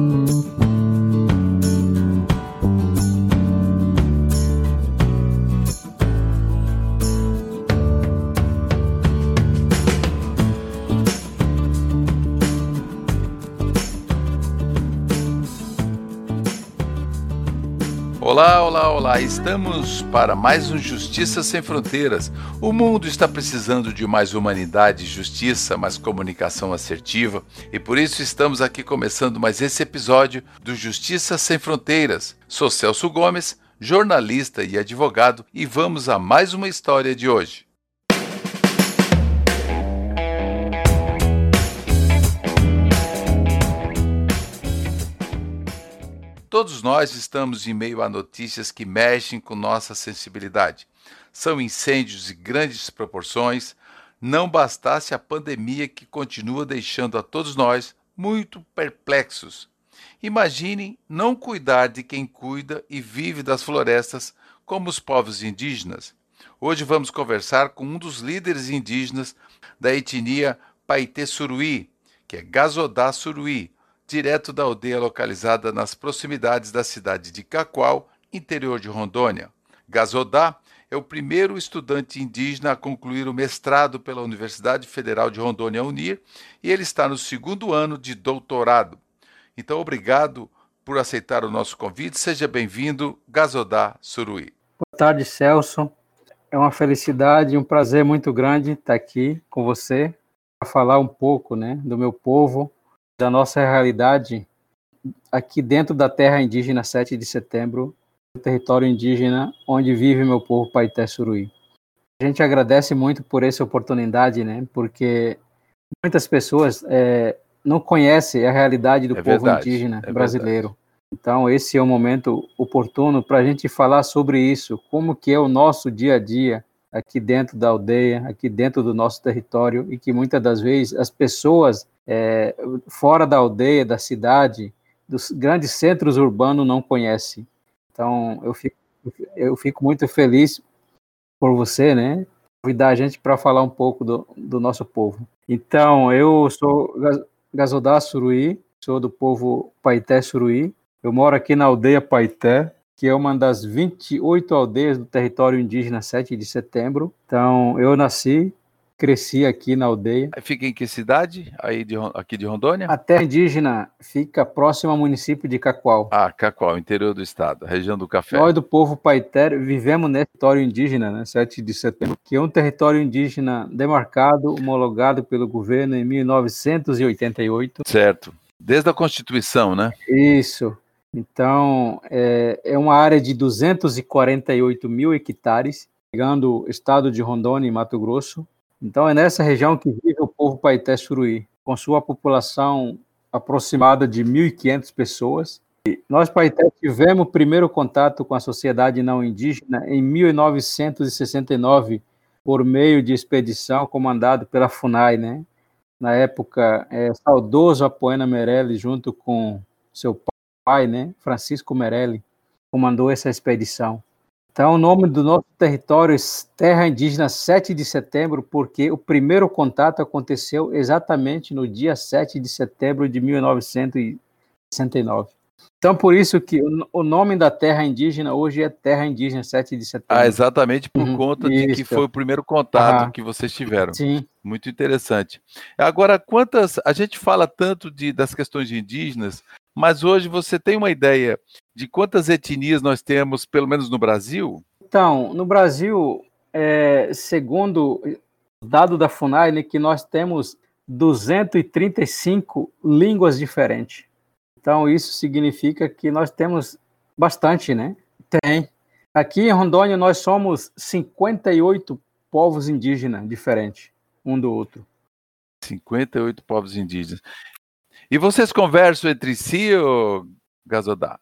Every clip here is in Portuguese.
Olá, olá! Estamos para mais um Justiça Sem Fronteiras. O mundo está precisando de mais humanidade justiça, mais comunicação assertiva, e por isso estamos aqui começando mais esse episódio do Justiça Sem Fronteiras. Sou Celso Gomes, jornalista e advogado, e vamos a mais uma história de hoje. Todos nós estamos em meio a notícias que mexem com nossa sensibilidade. São incêndios de grandes proporções. Não bastasse a pandemia que continua deixando a todos nós muito perplexos. Imaginem não cuidar de quem cuida e vive das florestas, como os povos indígenas. Hoje vamos conversar com um dos líderes indígenas da etnia Paité Suruí, que é Gazodá Suruí, direto da aldeia localizada nas proximidades da cidade de Cacoal, interior de Rondônia. Gazodá é o primeiro estudante indígena a concluir o mestrado pela Universidade Federal de Rondônia Unir e ele está no segundo ano de doutorado. Então, obrigado por aceitar o nosso convite. Seja bem-vindo, Gazodá Suruí. Boa tarde, Celso. É uma felicidade e um prazer muito grande estar aqui com você para falar um pouco né, do meu povo, da nossa realidade aqui dentro da terra indígena 7 de setembro, território indígena onde vive meu povo Paité Suruí. A gente agradece muito por essa oportunidade, né? Porque muitas pessoas é, não conhecem a realidade do é povo verdade, indígena é brasileiro. Verdade. Então esse é o momento oportuno para a gente falar sobre isso, como que é o nosso dia a dia aqui dentro da aldeia, aqui dentro do nosso território e que muitas das vezes as pessoas é, fora da aldeia, da cidade, dos grandes centros urbanos não conhecem. Então, eu fico, eu fico muito feliz por você, né? Convidar a gente para falar um pouco do, do nosso povo. Então, eu sou Gazodá Suruí, sou do povo Paité Suruí. Eu moro aqui na aldeia Paité, que é uma das 28 aldeias do território indígena 7 de setembro. Então, eu nasci cresci aqui na aldeia. Fica em que cidade? Aí de, aqui de Rondônia? A terra indígena fica próximo ao município de Cacoal. Ah, Cacoal, interior do estado, região do café. Nós do povo Paiter vivemos nesse território indígena, né, 7 de setembro, que é um território indígena demarcado, homologado pelo governo em 1988. Certo. Desde a Constituição, né? Isso. Então, é, é uma área de 248 mil hectares, pegando o estado de Rondônia e Mato Grosso, então é nessa região que vive o povo Paité Suruí, com sua população aproximada de 1.500 pessoas. E nós, Paité, tivemos o primeiro contato com a sociedade não indígena em 1969, por meio de expedição comandada pela FUNAI, né? Na época, é, saudoso Apoena Merelli, junto com seu pai, né, Francisco Merelli, comandou essa expedição. Então, o nome do nosso território é Terra Indígena 7 de setembro, porque o primeiro contato aconteceu exatamente no dia 7 de setembro de 1969. Então, por isso que o nome da terra indígena hoje é Terra Indígena 7 de setembro. Ah, exatamente por uhum, conta de isso. que foi o primeiro contato que vocês tiveram. Sim. Muito interessante. Agora, quantas. A gente fala tanto de, das questões indígenas, mas hoje você tem uma ideia de quantas etnias nós temos, pelo menos no Brasil? Então, no Brasil, é, segundo o dado da FUNAI, né, que nós temos 235 línguas diferentes. Então, isso significa que nós temos bastante, né? Tem. Aqui em Rondônia, nós somos 58 povos indígenas diferentes, um do outro. 58 povos indígenas. E vocês conversam entre si, ou Gazodá?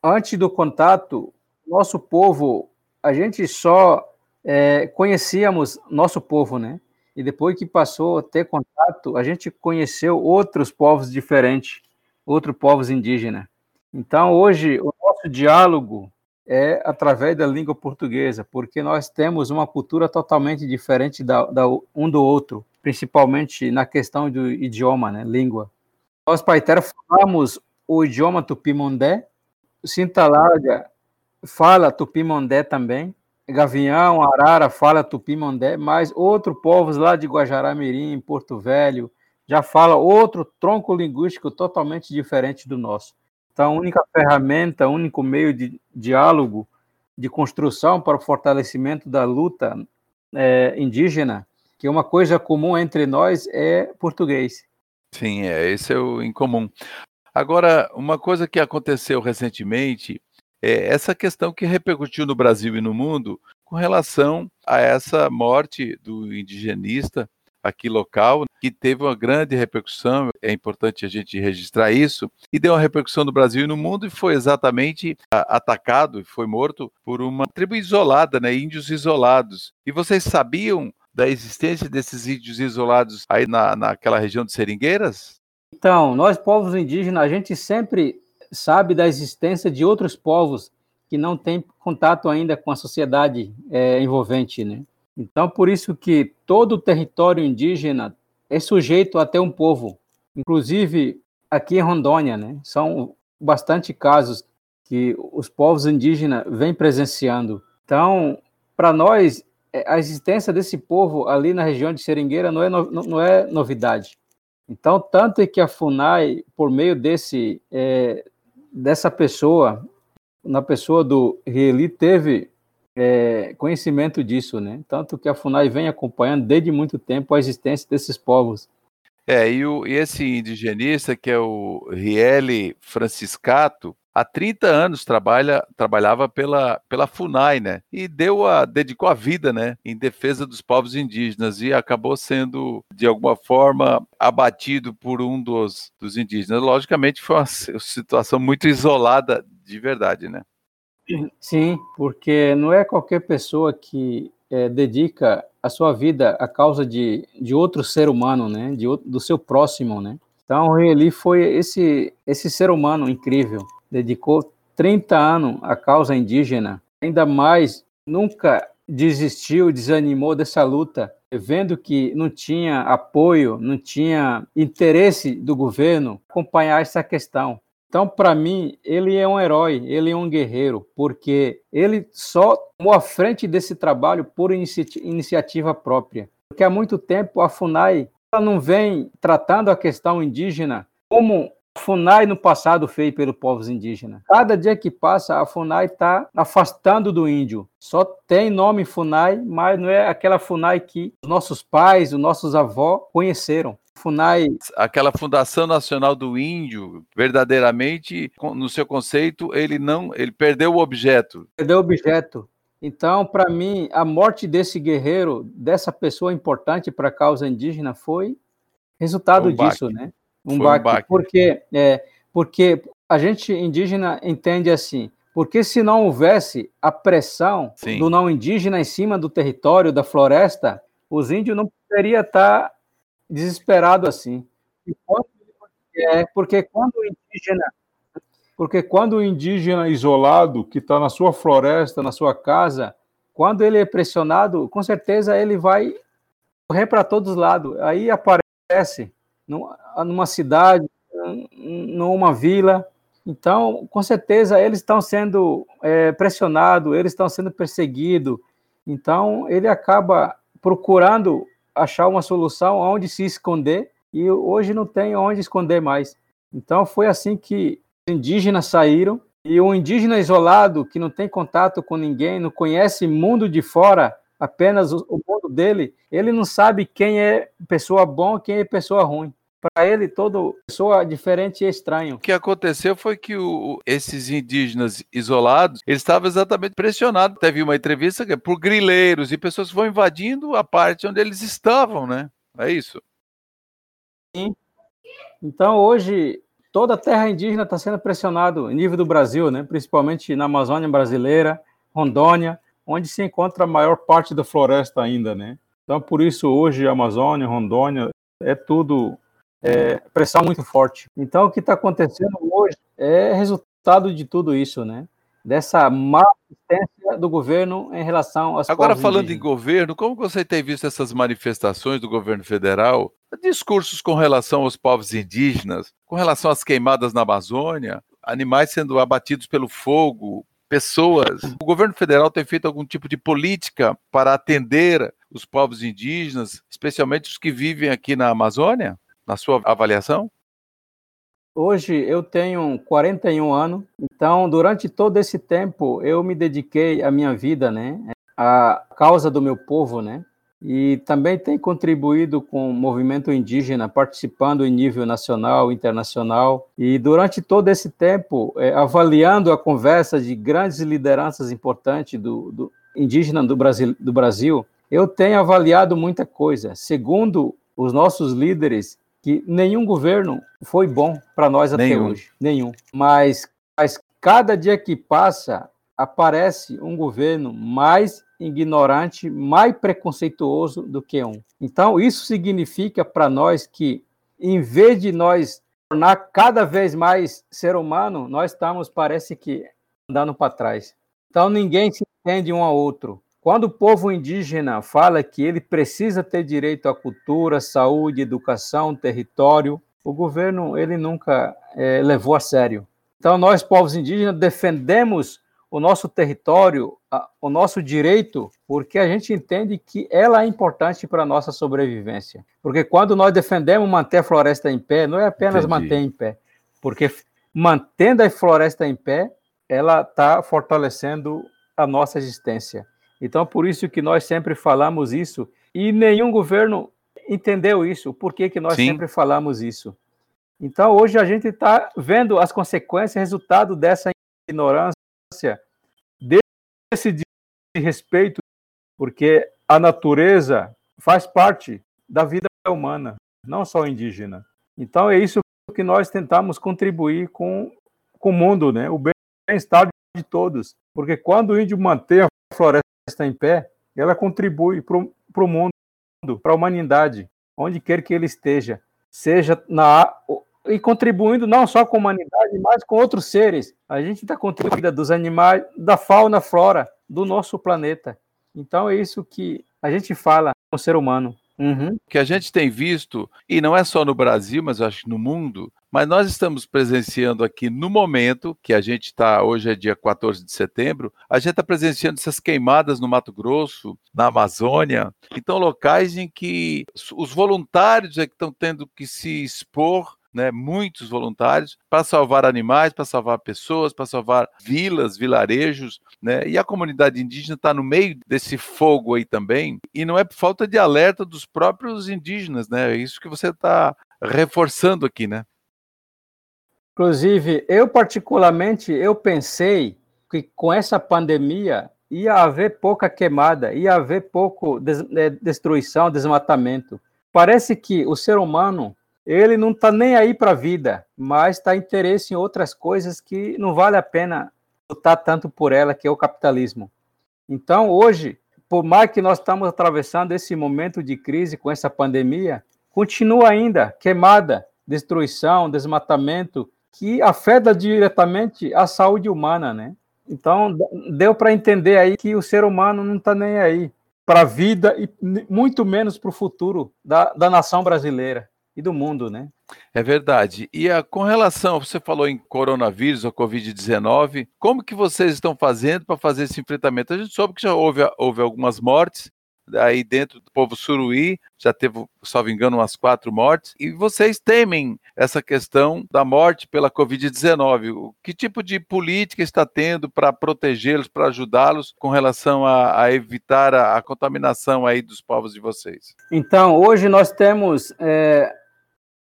Antes do contato, nosso povo, a gente só é, conhecíamos nosso povo, né? E depois que passou a ter contato, a gente conheceu outros povos diferentes, outros povos indígenas. Então, hoje, o nosso diálogo é através da língua portuguesa, porque nós temos uma cultura totalmente diferente da, da um do outro principalmente na questão do idioma, né, língua. Nós, Paitera, falamos o idioma tupimondé. Cintalarga fala tupimondé também. Gavião, Arara fala tupimondé, mas outros povos lá de Guajará-Mirim, Porto Velho, já fala outro tronco linguístico totalmente diferente do nosso. Então, a única ferramenta, o único meio de diálogo, de construção para o fortalecimento da luta é, indígena, que uma coisa comum entre nós, é português. Sim, é, esse é o incomum. Agora, uma coisa que aconteceu recentemente é essa questão que repercutiu no Brasil e no mundo com relação a essa morte do indigenista aqui local, que teve uma grande repercussão, é importante a gente registrar isso, e deu uma repercussão no Brasil e no mundo e foi exatamente atacado e foi morto por uma tribo isolada, né, índios isolados. E vocês sabiam da existência desses índios isolados aí na, naquela região de Seringueiras? Então, nós povos indígenas, a gente sempre sabe da existência de outros povos que não têm contato ainda com a sociedade é, envolvente, né? Então, por isso que todo o território indígena é sujeito a ter um povo. Inclusive, aqui em Rondônia, né? São bastante casos que os povos indígenas vêm presenciando. Então, para nós, a existência desse povo ali na região de Seringueira não é, no, não é novidade. Então, tanto é que a FUNAI, por meio desse, é, dessa pessoa, na pessoa do Rieli, teve é, conhecimento disso, né? Tanto que a FUNAI vem acompanhando desde muito tempo a existência desses povos. É, e, o, e esse indigenista, que é o Riele Franciscato, há 30 anos trabalha, trabalhava pela, pela FUNAI, né? E deu a, dedicou a vida, né, em defesa dos povos indígenas e acabou sendo, de alguma forma, abatido por um dos, dos indígenas. Logicamente, foi uma situação muito isolada de verdade, né? Sim, porque não é qualquer pessoa que é, dedica a sua vida à causa de, de outro ser humano, né? De, do seu próximo, né? Então, ele foi esse, esse ser humano incrível. Dedicou 30 anos à causa indígena. Ainda mais, nunca desistiu, desanimou dessa luta, vendo que não tinha apoio, não tinha interesse do governo acompanhar essa questão. Então, para mim, ele é um herói, ele é um guerreiro, porque ele só tomou a frente desse trabalho por inici iniciativa própria. Porque há muito tempo a FUNAI ela não vem tratando a questão indígena como FUNAI no passado fez pelos povos indígenas. Cada dia que passa, a FUNAI está afastando do índio. Só tem nome FUNAI, mas não é aquela FUNAI que os nossos pais, os nossos avós conheceram. FUNAI. Aquela Fundação Nacional do Índio, verdadeiramente, no seu conceito, ele não, ele perdeu o objeto. Perdeu o objeto. Então, para mim, a morte desse guerreiro, dessa pessoa importante para a causa indígena, foi resultado um disso, né? Um baque. um baque. Porque, é, porque a gente indígena entende assim, porque se não houvesse a pressão Sim. do não indígena em cima do território, da floresta, os índios não poderiam estar desesperado assim. É, porque quando o indígena, porque quando o indígena isolado que está na sua floresta, na sua casa, quando ele é pressionado, com certeza ele vai correr para todos os lados. Aí aparece numa cidade, numa vila. Então, com certeza eles estão sendo é, pressionados, eles estão sendo perseguidos. Então, ele acaba procurando achar uma solução onde se esconder e hoje não tem onde esconder mais. Então foi assim que os indígenas saíram e o indígena isolado que não tem contato com ninguém, não conhece mundo de fora, apenas o, mundo dele, ele não sabe quem é pessoa bom, quem é pessoa ruim. Para ele, toda pessoa diferente é estranho. O que aconteceu foi que o, esses indígenas isolados, eles estavam exatamente pressionados. Teve uma entrevista que é por grileiros e pessoas que vão invadindo a parte onde eles estavam, né? É isso. Sim. Então, hoje, toda a terra indígena está sendo pressionada, nível do Brasil, né? principalmente na Amazônia brasileira, Rondônia, onde se encontra a maior parte da floresta ainda. Né? Então, por isso, hoje, Amazônia, Rondônia, é tudo é, pressão muito forte. Então, o que está acontecendo hoje é resultado de tudo isso, né? Dessa má assistência do governo em relação às Agora, falando indígenas. em governo, como você tem visto essas manifestações do governo federal discursos com relação aos povos indígenas, com relação às queimadas na Amazônia, animais sendo abatidos pelo fogo, pessoas. O governo federal tem feito algum tipo de política para atender os povos indígenas, especialmente os que vivem aqui na Amazônia, na sua avaliação? Hoje eu tenho 41 anos, então durante todo esse tempo eu me dediquei a minha vida, né, à causa do meu povo, né? E também tem contribuído com o movimento indígena, participando em nível nacional, internacional. E durante todo esse tempo, é, avaliando a conversa de grandes lideranças importantes do, do indígena do Brasil, do Brasil, eu tenho avaliado muita coisa. Segundo os nossos líderes, que nenhum governo foi bom para nós até nenhum. hoje, nenhum. Mas, mas cada dia que passa, aparece um governo mais ignorante, mais preconceituoso do que um. Então, isso significa para nós que, em vez de nós tornar cada vez mais ser humano, nós estamos, parece que, andando para trás. Então, ninguém se entende um ao outro. Quando o povo indígena fala que ele precisa ter direito à cultura, saúde, educação, território, o governo ele nunca é, levou a sério. Então nós povos indígenas defendemos o nosso território, o nosso direito, porque a gente entende que ela é importante para a nossa sobrevivência. Porque quando nós defendemos manter a floresta em pé, não é apenas Entendi. manter em pé, porque mantendo a floresta em pé, ela está fortalecendo a nossa existência. Então, por isso que nós sempre falamos isso, e nenhum governo entendeu isso, por que, que nós Sim. sempre falamos isso. Então, hoje a gente está vendo as consequências, resultado dessa ignorância, desse respeito, porque a natureza faz parte da vida humana, não só indígena. Então, é isso que nós tentamos contribuir com, com o mundo, né? o bem-estar de todos. Porque quando o índio mantém a floresta está em pé, ela contribui para o mundo, para a humanidade, onde quer que ele esteja, seja na e contribuindo não só com a humanidade, mas com outros seres. A gente está contribuindo dos animais, da fauna, flora do nosso planeta. Então é isso que a gente fala com o ser humano. Uhum. Que a gente tem visto, e não é só no Brasil, mas acho que no mundo, mas nós estamos presenciando aqui no momento, que a gente está, hoje é dia 14 de setembro, a gente está presenciando essas queimadas no Mato Grosso, na Amazônia, então locais em que os voluntários é que estão tendo que se expor né, muitos voluntários para salvar animais, para salvar pessoas, para salvar vilas, vilarejos, né? E a comunidade indígena está no meio desse fogo aí também, e não é por falta de alerta dos próprios indígenas, né? É isso que você está reforçando aqui, né? Inclusive, eu particularmente, eu pensei que com essa pandemia ia haver pouca queimada, ia haver pouco des é, destruição, desmatamento. Parece que o ser humano ele não está nem aí para a vida, mas está interesse em outras coisas que não vale a pena lutar tanto por ela, que é o capitalismo. Então, hoje, por mais que nós estamos atravessando esse momento de crise com essa pandemia, continua ainda queimada, destruição, desmatamento, que afeta diretamente a saúde humana, né? Então, deu para entender aí que o ser humano não está nem aí para a vida e muito menos para o futuro da, da nação brasileira e do mundo, né? É verdade. E a, com relação, você falou em coronavírus, a Covid-19, como que vocês estão fazendo para fazer esse enfrentamento? A gente soube que já houve, houve algumas mortes, aí dentro do povo suruí, já teve, salvo engano, umas quatro mortes, e vocês temem essa questão da morte pela Covid-19. Que tipo de política está tendo para protegê-los, para ajudá-los com relação a, a evitar a, a, contaminação aí dos povos de vocês? Então, hoje nós temos é,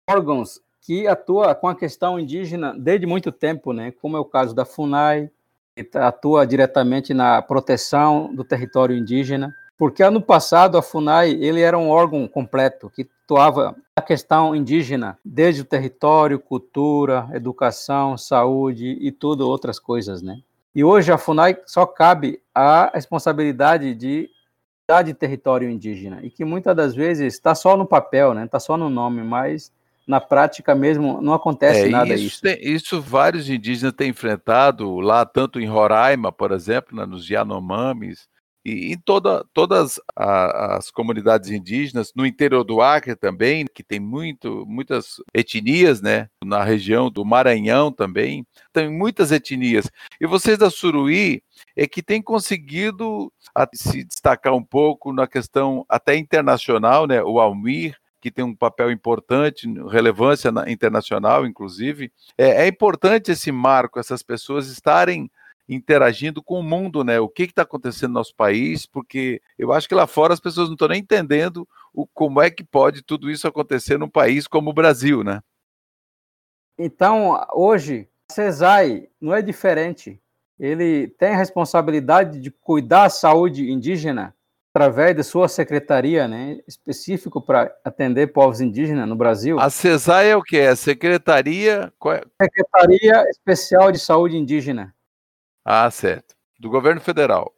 órgãos que atuam com a questão indígena desde muito tempo, né? como é o caso da FUNAI, que atua diretamente na proteção do território indígena, porque ano passado a FUNAI ele era um órgão completo que atuava a questão indígena, desde o território, cultura, educação, saúde e tudo outras coisas, né? E hoje a FUNAI só cabe a responsabilidade de de território indígena e que muitas das vezes está só no papel, né? Está só no nome, mas na prática mesmo não acontece é, nada isso. Isso, tem, isso vários indígenas têm enfrentado lá, tanto em Roraima, por exemplo, né, nos Yanomamis, e em toda, todas as comunidades indígenas, no interior do Acre também, que tem muito, muitas etnias, né? Na região do Maranhão também, tem muitas etnias. E vocês da Suruí é que têm conseguido se destacar um pouco na questão até internacional, né? O Almir, que tem um papel importante, relevância internacional, inclusive. É, é importante esse marco, essas pessoas estarem interagindo com o mundo, né? O que está acontecendo no nosso país, porque eu acho que lá fora as pessoas não estão nem entendendo o, como é que pode tudo isso acontecer num país como o Brasil, né? Então, hoje, a CESAI não é diferente. Ele tem a responsabilidade de cuidar da saúde indígena através de sua secretaria, né, específico para atender povos indígenas no Brasil. A CESAI é o que? É Secretaria... É? Secretaria Especial de Saúde Indígena. Ah, certo. Do governo federal.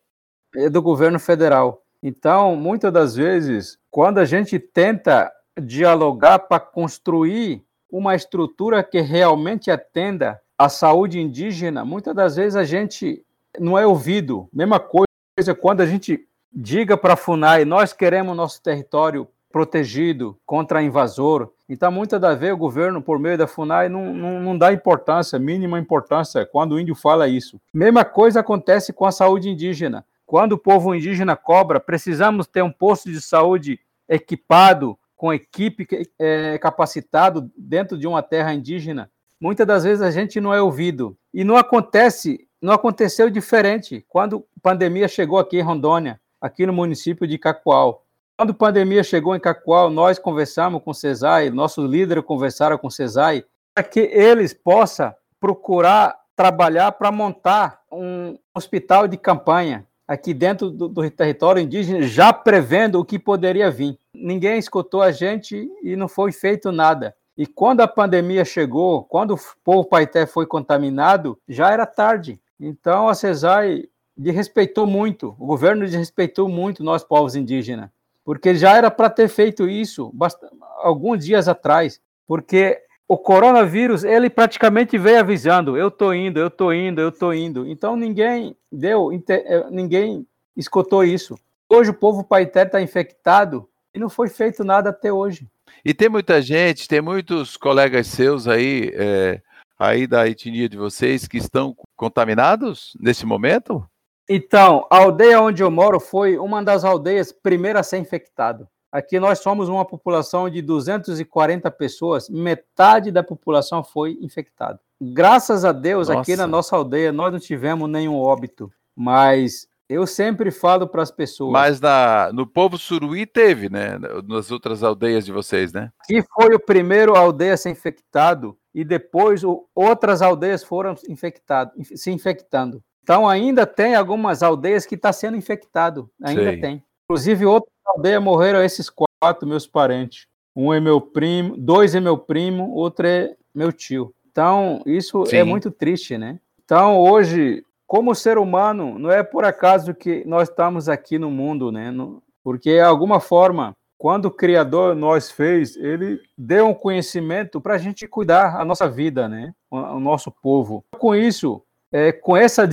É do governo federal. Então, muitas das vezes, quando a gente tenta dialogar para construir uma estrutura que realmente atenda a saúde indígena, muitas das vezes a gente não é ouvido. Mesma coisa quando a gente diga para a FUNAI, nós queremos nosso território protegido contra invasor. Então, muitas das vezes, o governo, por meio da FUNAI, não, não, não, dá importância, mínima importância, quando o índio fala isso. Mesma coisa acontece com a saúde indígena. Quando o povo indígena cobra, precisamos ter um posto de saúde equipado, com equipe é, capacitado dentro de uma terra indígena. Muitas das vezes a gente não é ouvido. E não acontece, não aconteceu diferente quando a pandemia chegou aqui em Rondônia, aqui no município de Cacoal. Quando a pandemia chegou em Cacoal, nós conversamos com o CESAI, nossos líderes conversaram com o CESAI, para que eles possam procurar trabalhar para montar um hospital de campanha aqui dentro do, do, território indígena, já prevendo o que poderia vir. Ninguém escutou a gente e não foi feito nada. E quando a pandemia chegou, quando o povo Paité foi contaminado, já era tarde. Então a CESAI desrespeitou muito, o governo desrespeitou muito nós povos indígenas porque já era para ter feito isso alguns dias atrás, porque o coronavírus ele praticamente veio avisando, eu tô indo, eu tô indo, eu tô indo. Então ninguém deu, eh, ninguém escutou isso. Hoje o povo Paité está infectado e não foi feito nada até hoje. E tem muita gente, tem muitos colegas seus aí, é, aí da etnia de vocês que estão contaminados nesse momento? Então, a aldeia onde eu moro foi uma das aldeias primeiras a ser infectada. Aqui nós somos uma população de 240 pessoas, metade da população foi infectada. Graças a Deus, nossa. aqui na nossa aldeia, nós não tivemos nenhum óbito, mas eu sempre falo para as pessoas. Mas na, no povo suruí teve, né? Nas outras aldeias de vocês, né? Que foi o primeiro aldeia a ser infectado e depois o, outras aldeias foram infectado, se infectando. Então ainda tem algumas aldeias que está sendo infectado, ainda Sei. tem. Inclusive outra aldeia morreram esses quatro meus parentes. Um é meu primo, dois é meu primo, outro é meu tio. Então isso é Sim. é muito triste, né? Então hoje, como ser humano, não é por acaso que nós estamos aqui no mundo, né? Porque de alguma forma quando o Criador nós fez, ele deu um conhecimento para a gente cuidar a nossa vida, né? O nosso povo. Com isso, é, com essa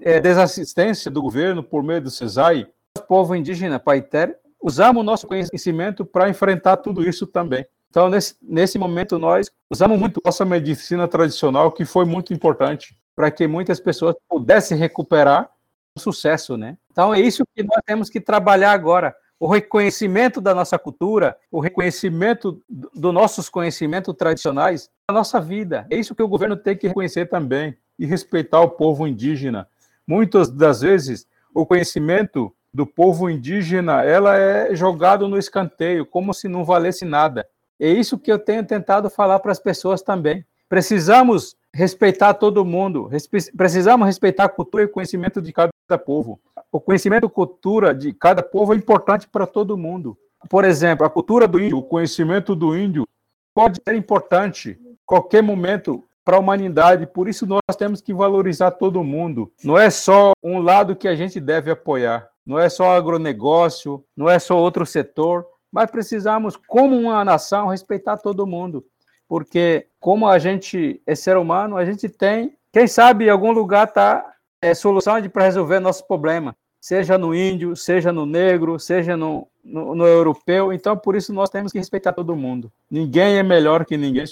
é, desassistência do governo por meio do CESAI, o povo indígena Paiter usamos o nosso conhecimento para enfrentar tudo isso também. Então, nesse, nesse momento, nós usamos muito nossa medicina tradicional, que foi muito importante para que muitas pessoas pudessem recuperar o sucesso, né? Então, é isso que nós temos que trabalhar agora. O reconhecimento da nossa cultura, o reconhecimento dos nossos conhecimentos tradicionais na nossa vida. É isso que o governo tem que reconhecer também e respeitar o povo indígena. Muitas das vezes, o conhecimento do povo indígena ela é jogado no escanteio, como se não valesse nada. É isso que eu tenho tentado falar para as pessoas também. Precisamos respeitar todo mundo, precisamos respeitar a cultura e o conhecimento de cada povo. O conhecimento e cultura de cada povo é importante para todo mundo. Por exemplo, a cultura do índio, o conhecimento do índio pode ser importante. Qualquer momento para a humanidade. Por isso nós temos que valorizar todo mundo. Não é só um lado que a gente deve apoiar. Não é só agronegócio, não é só outro setor, mas precisamos, como uma nação, respeitar todo mundo. Porque, como a gente é ser humano, a gente tem, quem sabe, em algum lugar está é, solução para resolver nosso problema. seja no índio, seja no negro, seja no, no, no europeu. Então, por isso, nós temos que respeitar todo mundo. Ninguém é melhor que ninguém.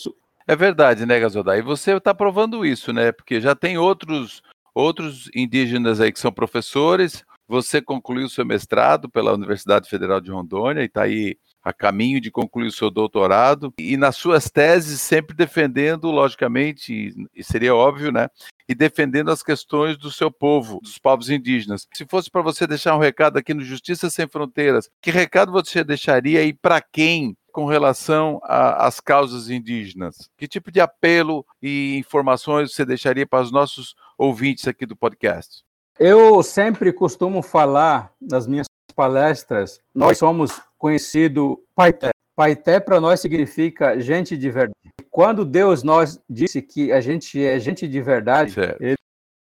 É verdade, né, Gasodá? E você está provando isso, né? Porque já tem outros, outros indígenas aí que são professores. Você concluiu seu mestrado pela Universidade Federal de Rondônia e está aí a caminho de concluir o seu doutorado e nas suas teses sempre defendendo, logicamente, e seria óbvio, né, e defendendo as questões do seu povo, dos povos indígenas. Se fosse para você deixar um recado aqui no Justiça Sem Fronteiras, que recado você deixaria e para quem com relação às causas indígenas? Que tipo de apelo e informações você deixaria para os nossos ouvintes aqui do podcast? Eu sempre costumo falar nas minhas palestras, nós somos conhecido Paité. Paité para nós significa gente de verdade. Quando Deus nós disse que a gente é gente de verdade, ele,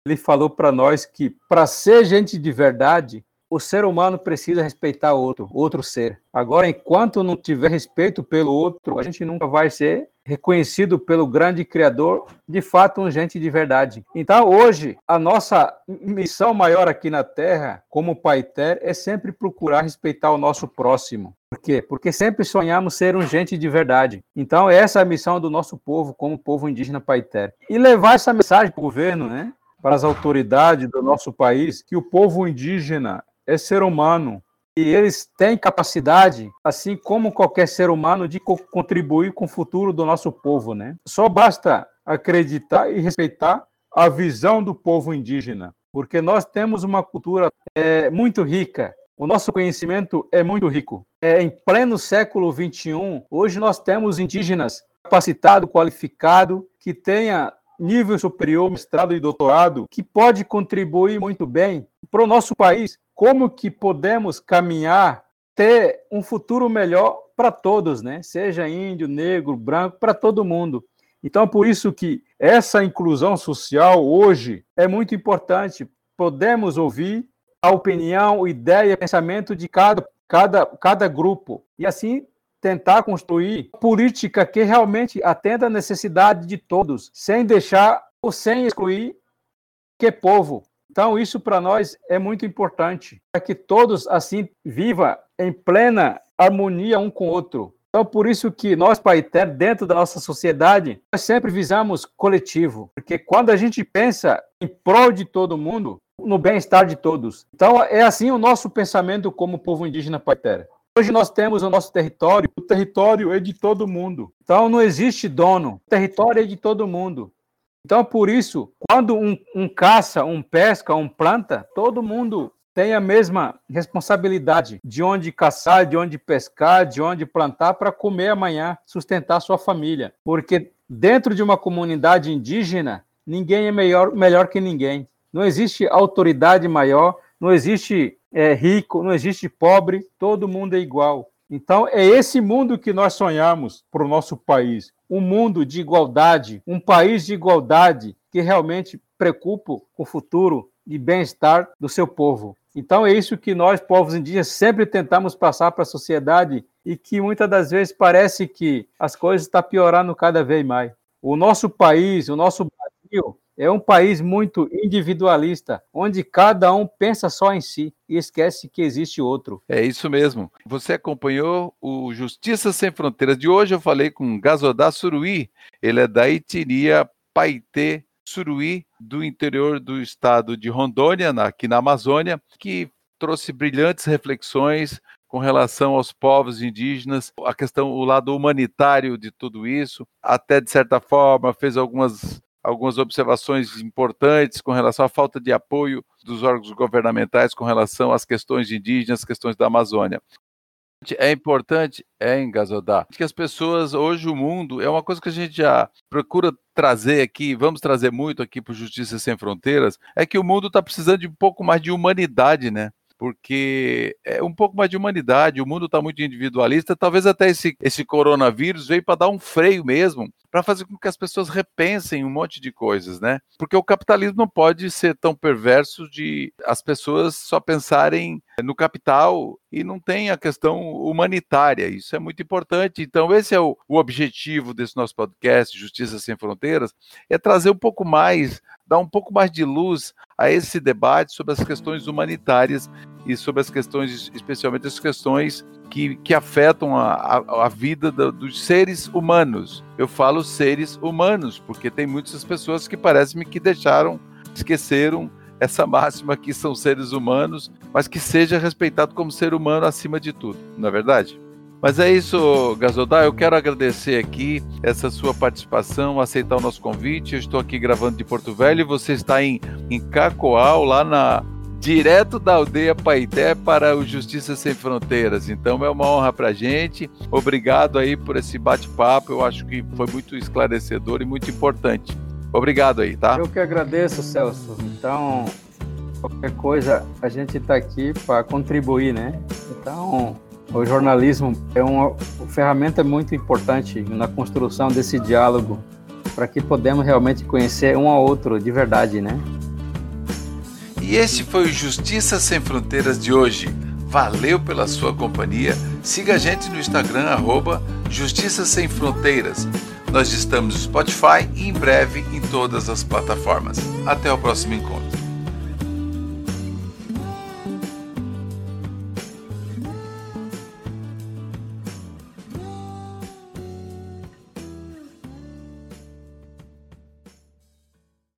ele falou para nós que para ser gente de verdade, o ser humano precisa respeitar outro, outro ser. Agora, enquanto não tiver respeito pelo outro, a gente nunca vai ser reconhecido pelo grande Criador, de fato, um gente de verdade. Então, hoje, a nossa missão maior aqui na Terra, como Paiter, é sempre procurar respeitar o nosso próximo. Por quê? Porque sempre sonhamos ser um gente de verdade. Então, essa é a missão do nosso povo, como povo indígena Paiter. E levar essa mensagem para o governo, né? para as autoridades do nosso país, que o povo indígena é ser humano e eles têm capacidade, assim como qualquer ser humano, de co contribuir com o futuro do nosso povo, né? Só basta acreditar e respeitar a visão do povo indígena, porque nós temos uma cultura é, muito rica. O nosso conhecimento é muito rico. É, em pleno século XXI, hoje nós temos indígenas capacitados, qualificados, que tenha nível superior, mestrado e doutorado, que pode contribuir muito bem para o nosso país, como que podemos caminhar, ter um futuro melhor para todos, né? Seja índio, negro, branco, para todo mundo. Então, por isso que essa inclusão social hoje é muito importante. Podemos ouvir a opinião, ideia, pensamento de cada, cada, cada grupo e assim tentar construir política que realmente atenda a necessidade de todos, sem deixar ou sem excluir que povo. Então, isso para nós é muito importante, para que todos assim viva em plena harmonia um com o outro. Então, por isso que nós, Paiter, dentro da nossa sociedade, nós sempre visamos coletivo, porque quando a gente pensa em prol de todo mundo, no bem-estar de todos. Então, é assim o nosso pensamento como povo indígena Paiter. Hoje nós temos o nosso território, o território é de todo mundo. Então, não existe dono, o território é de todo mundo. Então, por isso, quando um, um caça, um pesca, um planta, todo mundo tem a mesma responsabilidade de onde caçar, de onde pescar, de onde plantar para comer amanhã, sustentar sua família. Porque dentro de uma comunidade indígena, ninguém é melhor, melhor que ninguém. Não existe autoridade maior, não existe é, rico, não existe pobre, todo mundo é igual. Então, é esse mundo que nós sonhamos para o nosso país. Um mundo de igualdade, um país de igualdade que realmente preocupa com o futuro e bem-estar do seu povo. Então, é isso que nós, povos indígenas, sempre tentamos passar para a sociedade e que muitas das vezes parece que as coisas estão piorando cada vez mais. O nosso país, o nosso Brasil, é um país muito individualista, onde cada um pensa só em si e esquece que existe outro. É isso mesmo. Você acompanhou o Justiça Sem Fronteiras de hoje. Eu falei com Gazodá Suruí. Ele é da etnia Paitê Suruí, do interior do estado de Rondônia, aqui na Amazônia, que trouxe brilhantes reflexões com relação aos povos indígenas, a questão, o lado humanitário de tudo isso, até de certa forma fez algumas algumas observações importantes com relação à falta de apoio dos órgãos governamentais com relação às questões indígenas, questões da Amazônia. É importante, é engasodar, que as pessoas, hoje o mundo, é uma coisa que a gente já procura trazer aqui, vamos trazer muito aqui para Justiça Sem Fronteiras, é que o mundo está precisando de um pouco mais de humanidade, né? Porque é um pouco mais de humanidade, o mundo está muito individualista, talvez até esse, esse coronavírus veio para dar um freio mesmo, para fazer com que as pessoas repensem um monte de coisas, né? Porque o capitalismo não pode ser tão perverso de as pessoas só pensarem no capital e não tem a questão humanitária. Isso é muito importante. Então, esse é o, o objetivo desse nosso podcast, Justiça Sem Fronteiras, é trazer um pouco mais, dar um pouco mais de luz a esse debate sobre as questões humanitárias e sobre as questões, especialmente as questões que, que afetam a, a, a vida do, dos seres humanos. Eu falo seres humanos, porque tem muitas pessoas que parece-me que deixaram, esqueceram essa máxima que são seres humanos, mas que seja respeitado como ser humano acima de tudo, não é verdade? Mas é isso, Gasodá. Eu quero agradecer aqui essa sua participação, aceitar o nosso convite. Eu estou aqui gravando de Porto Velho e você está em, em Cacoal, lá na, direto da aldeia Paité para o Justiça Sem Fronteiras. Então é uma honra para a gente. Obrigado aí por esse bate-papo. Eu acho que foi muito esclarecedor e muito importante. Obrigado aí, tá? Eu que agradeço, Celso. Então, qualquer coisa, a gente está aqui para contribuir, né? Então, o jornalismo é uma ferramenta muito importante na construção desse diálogo para que podemos realmente conhecer um ao outro de verdade, né? E este foi o Justiça Sem Fronteiras de hoje. Valeu pela sua companhia. Siga a gente no Instagram, arroba Justiça Sem Fronteiras. Nós estamos no Spotify e em breve em todas as plataformas. Até o próximo encontro.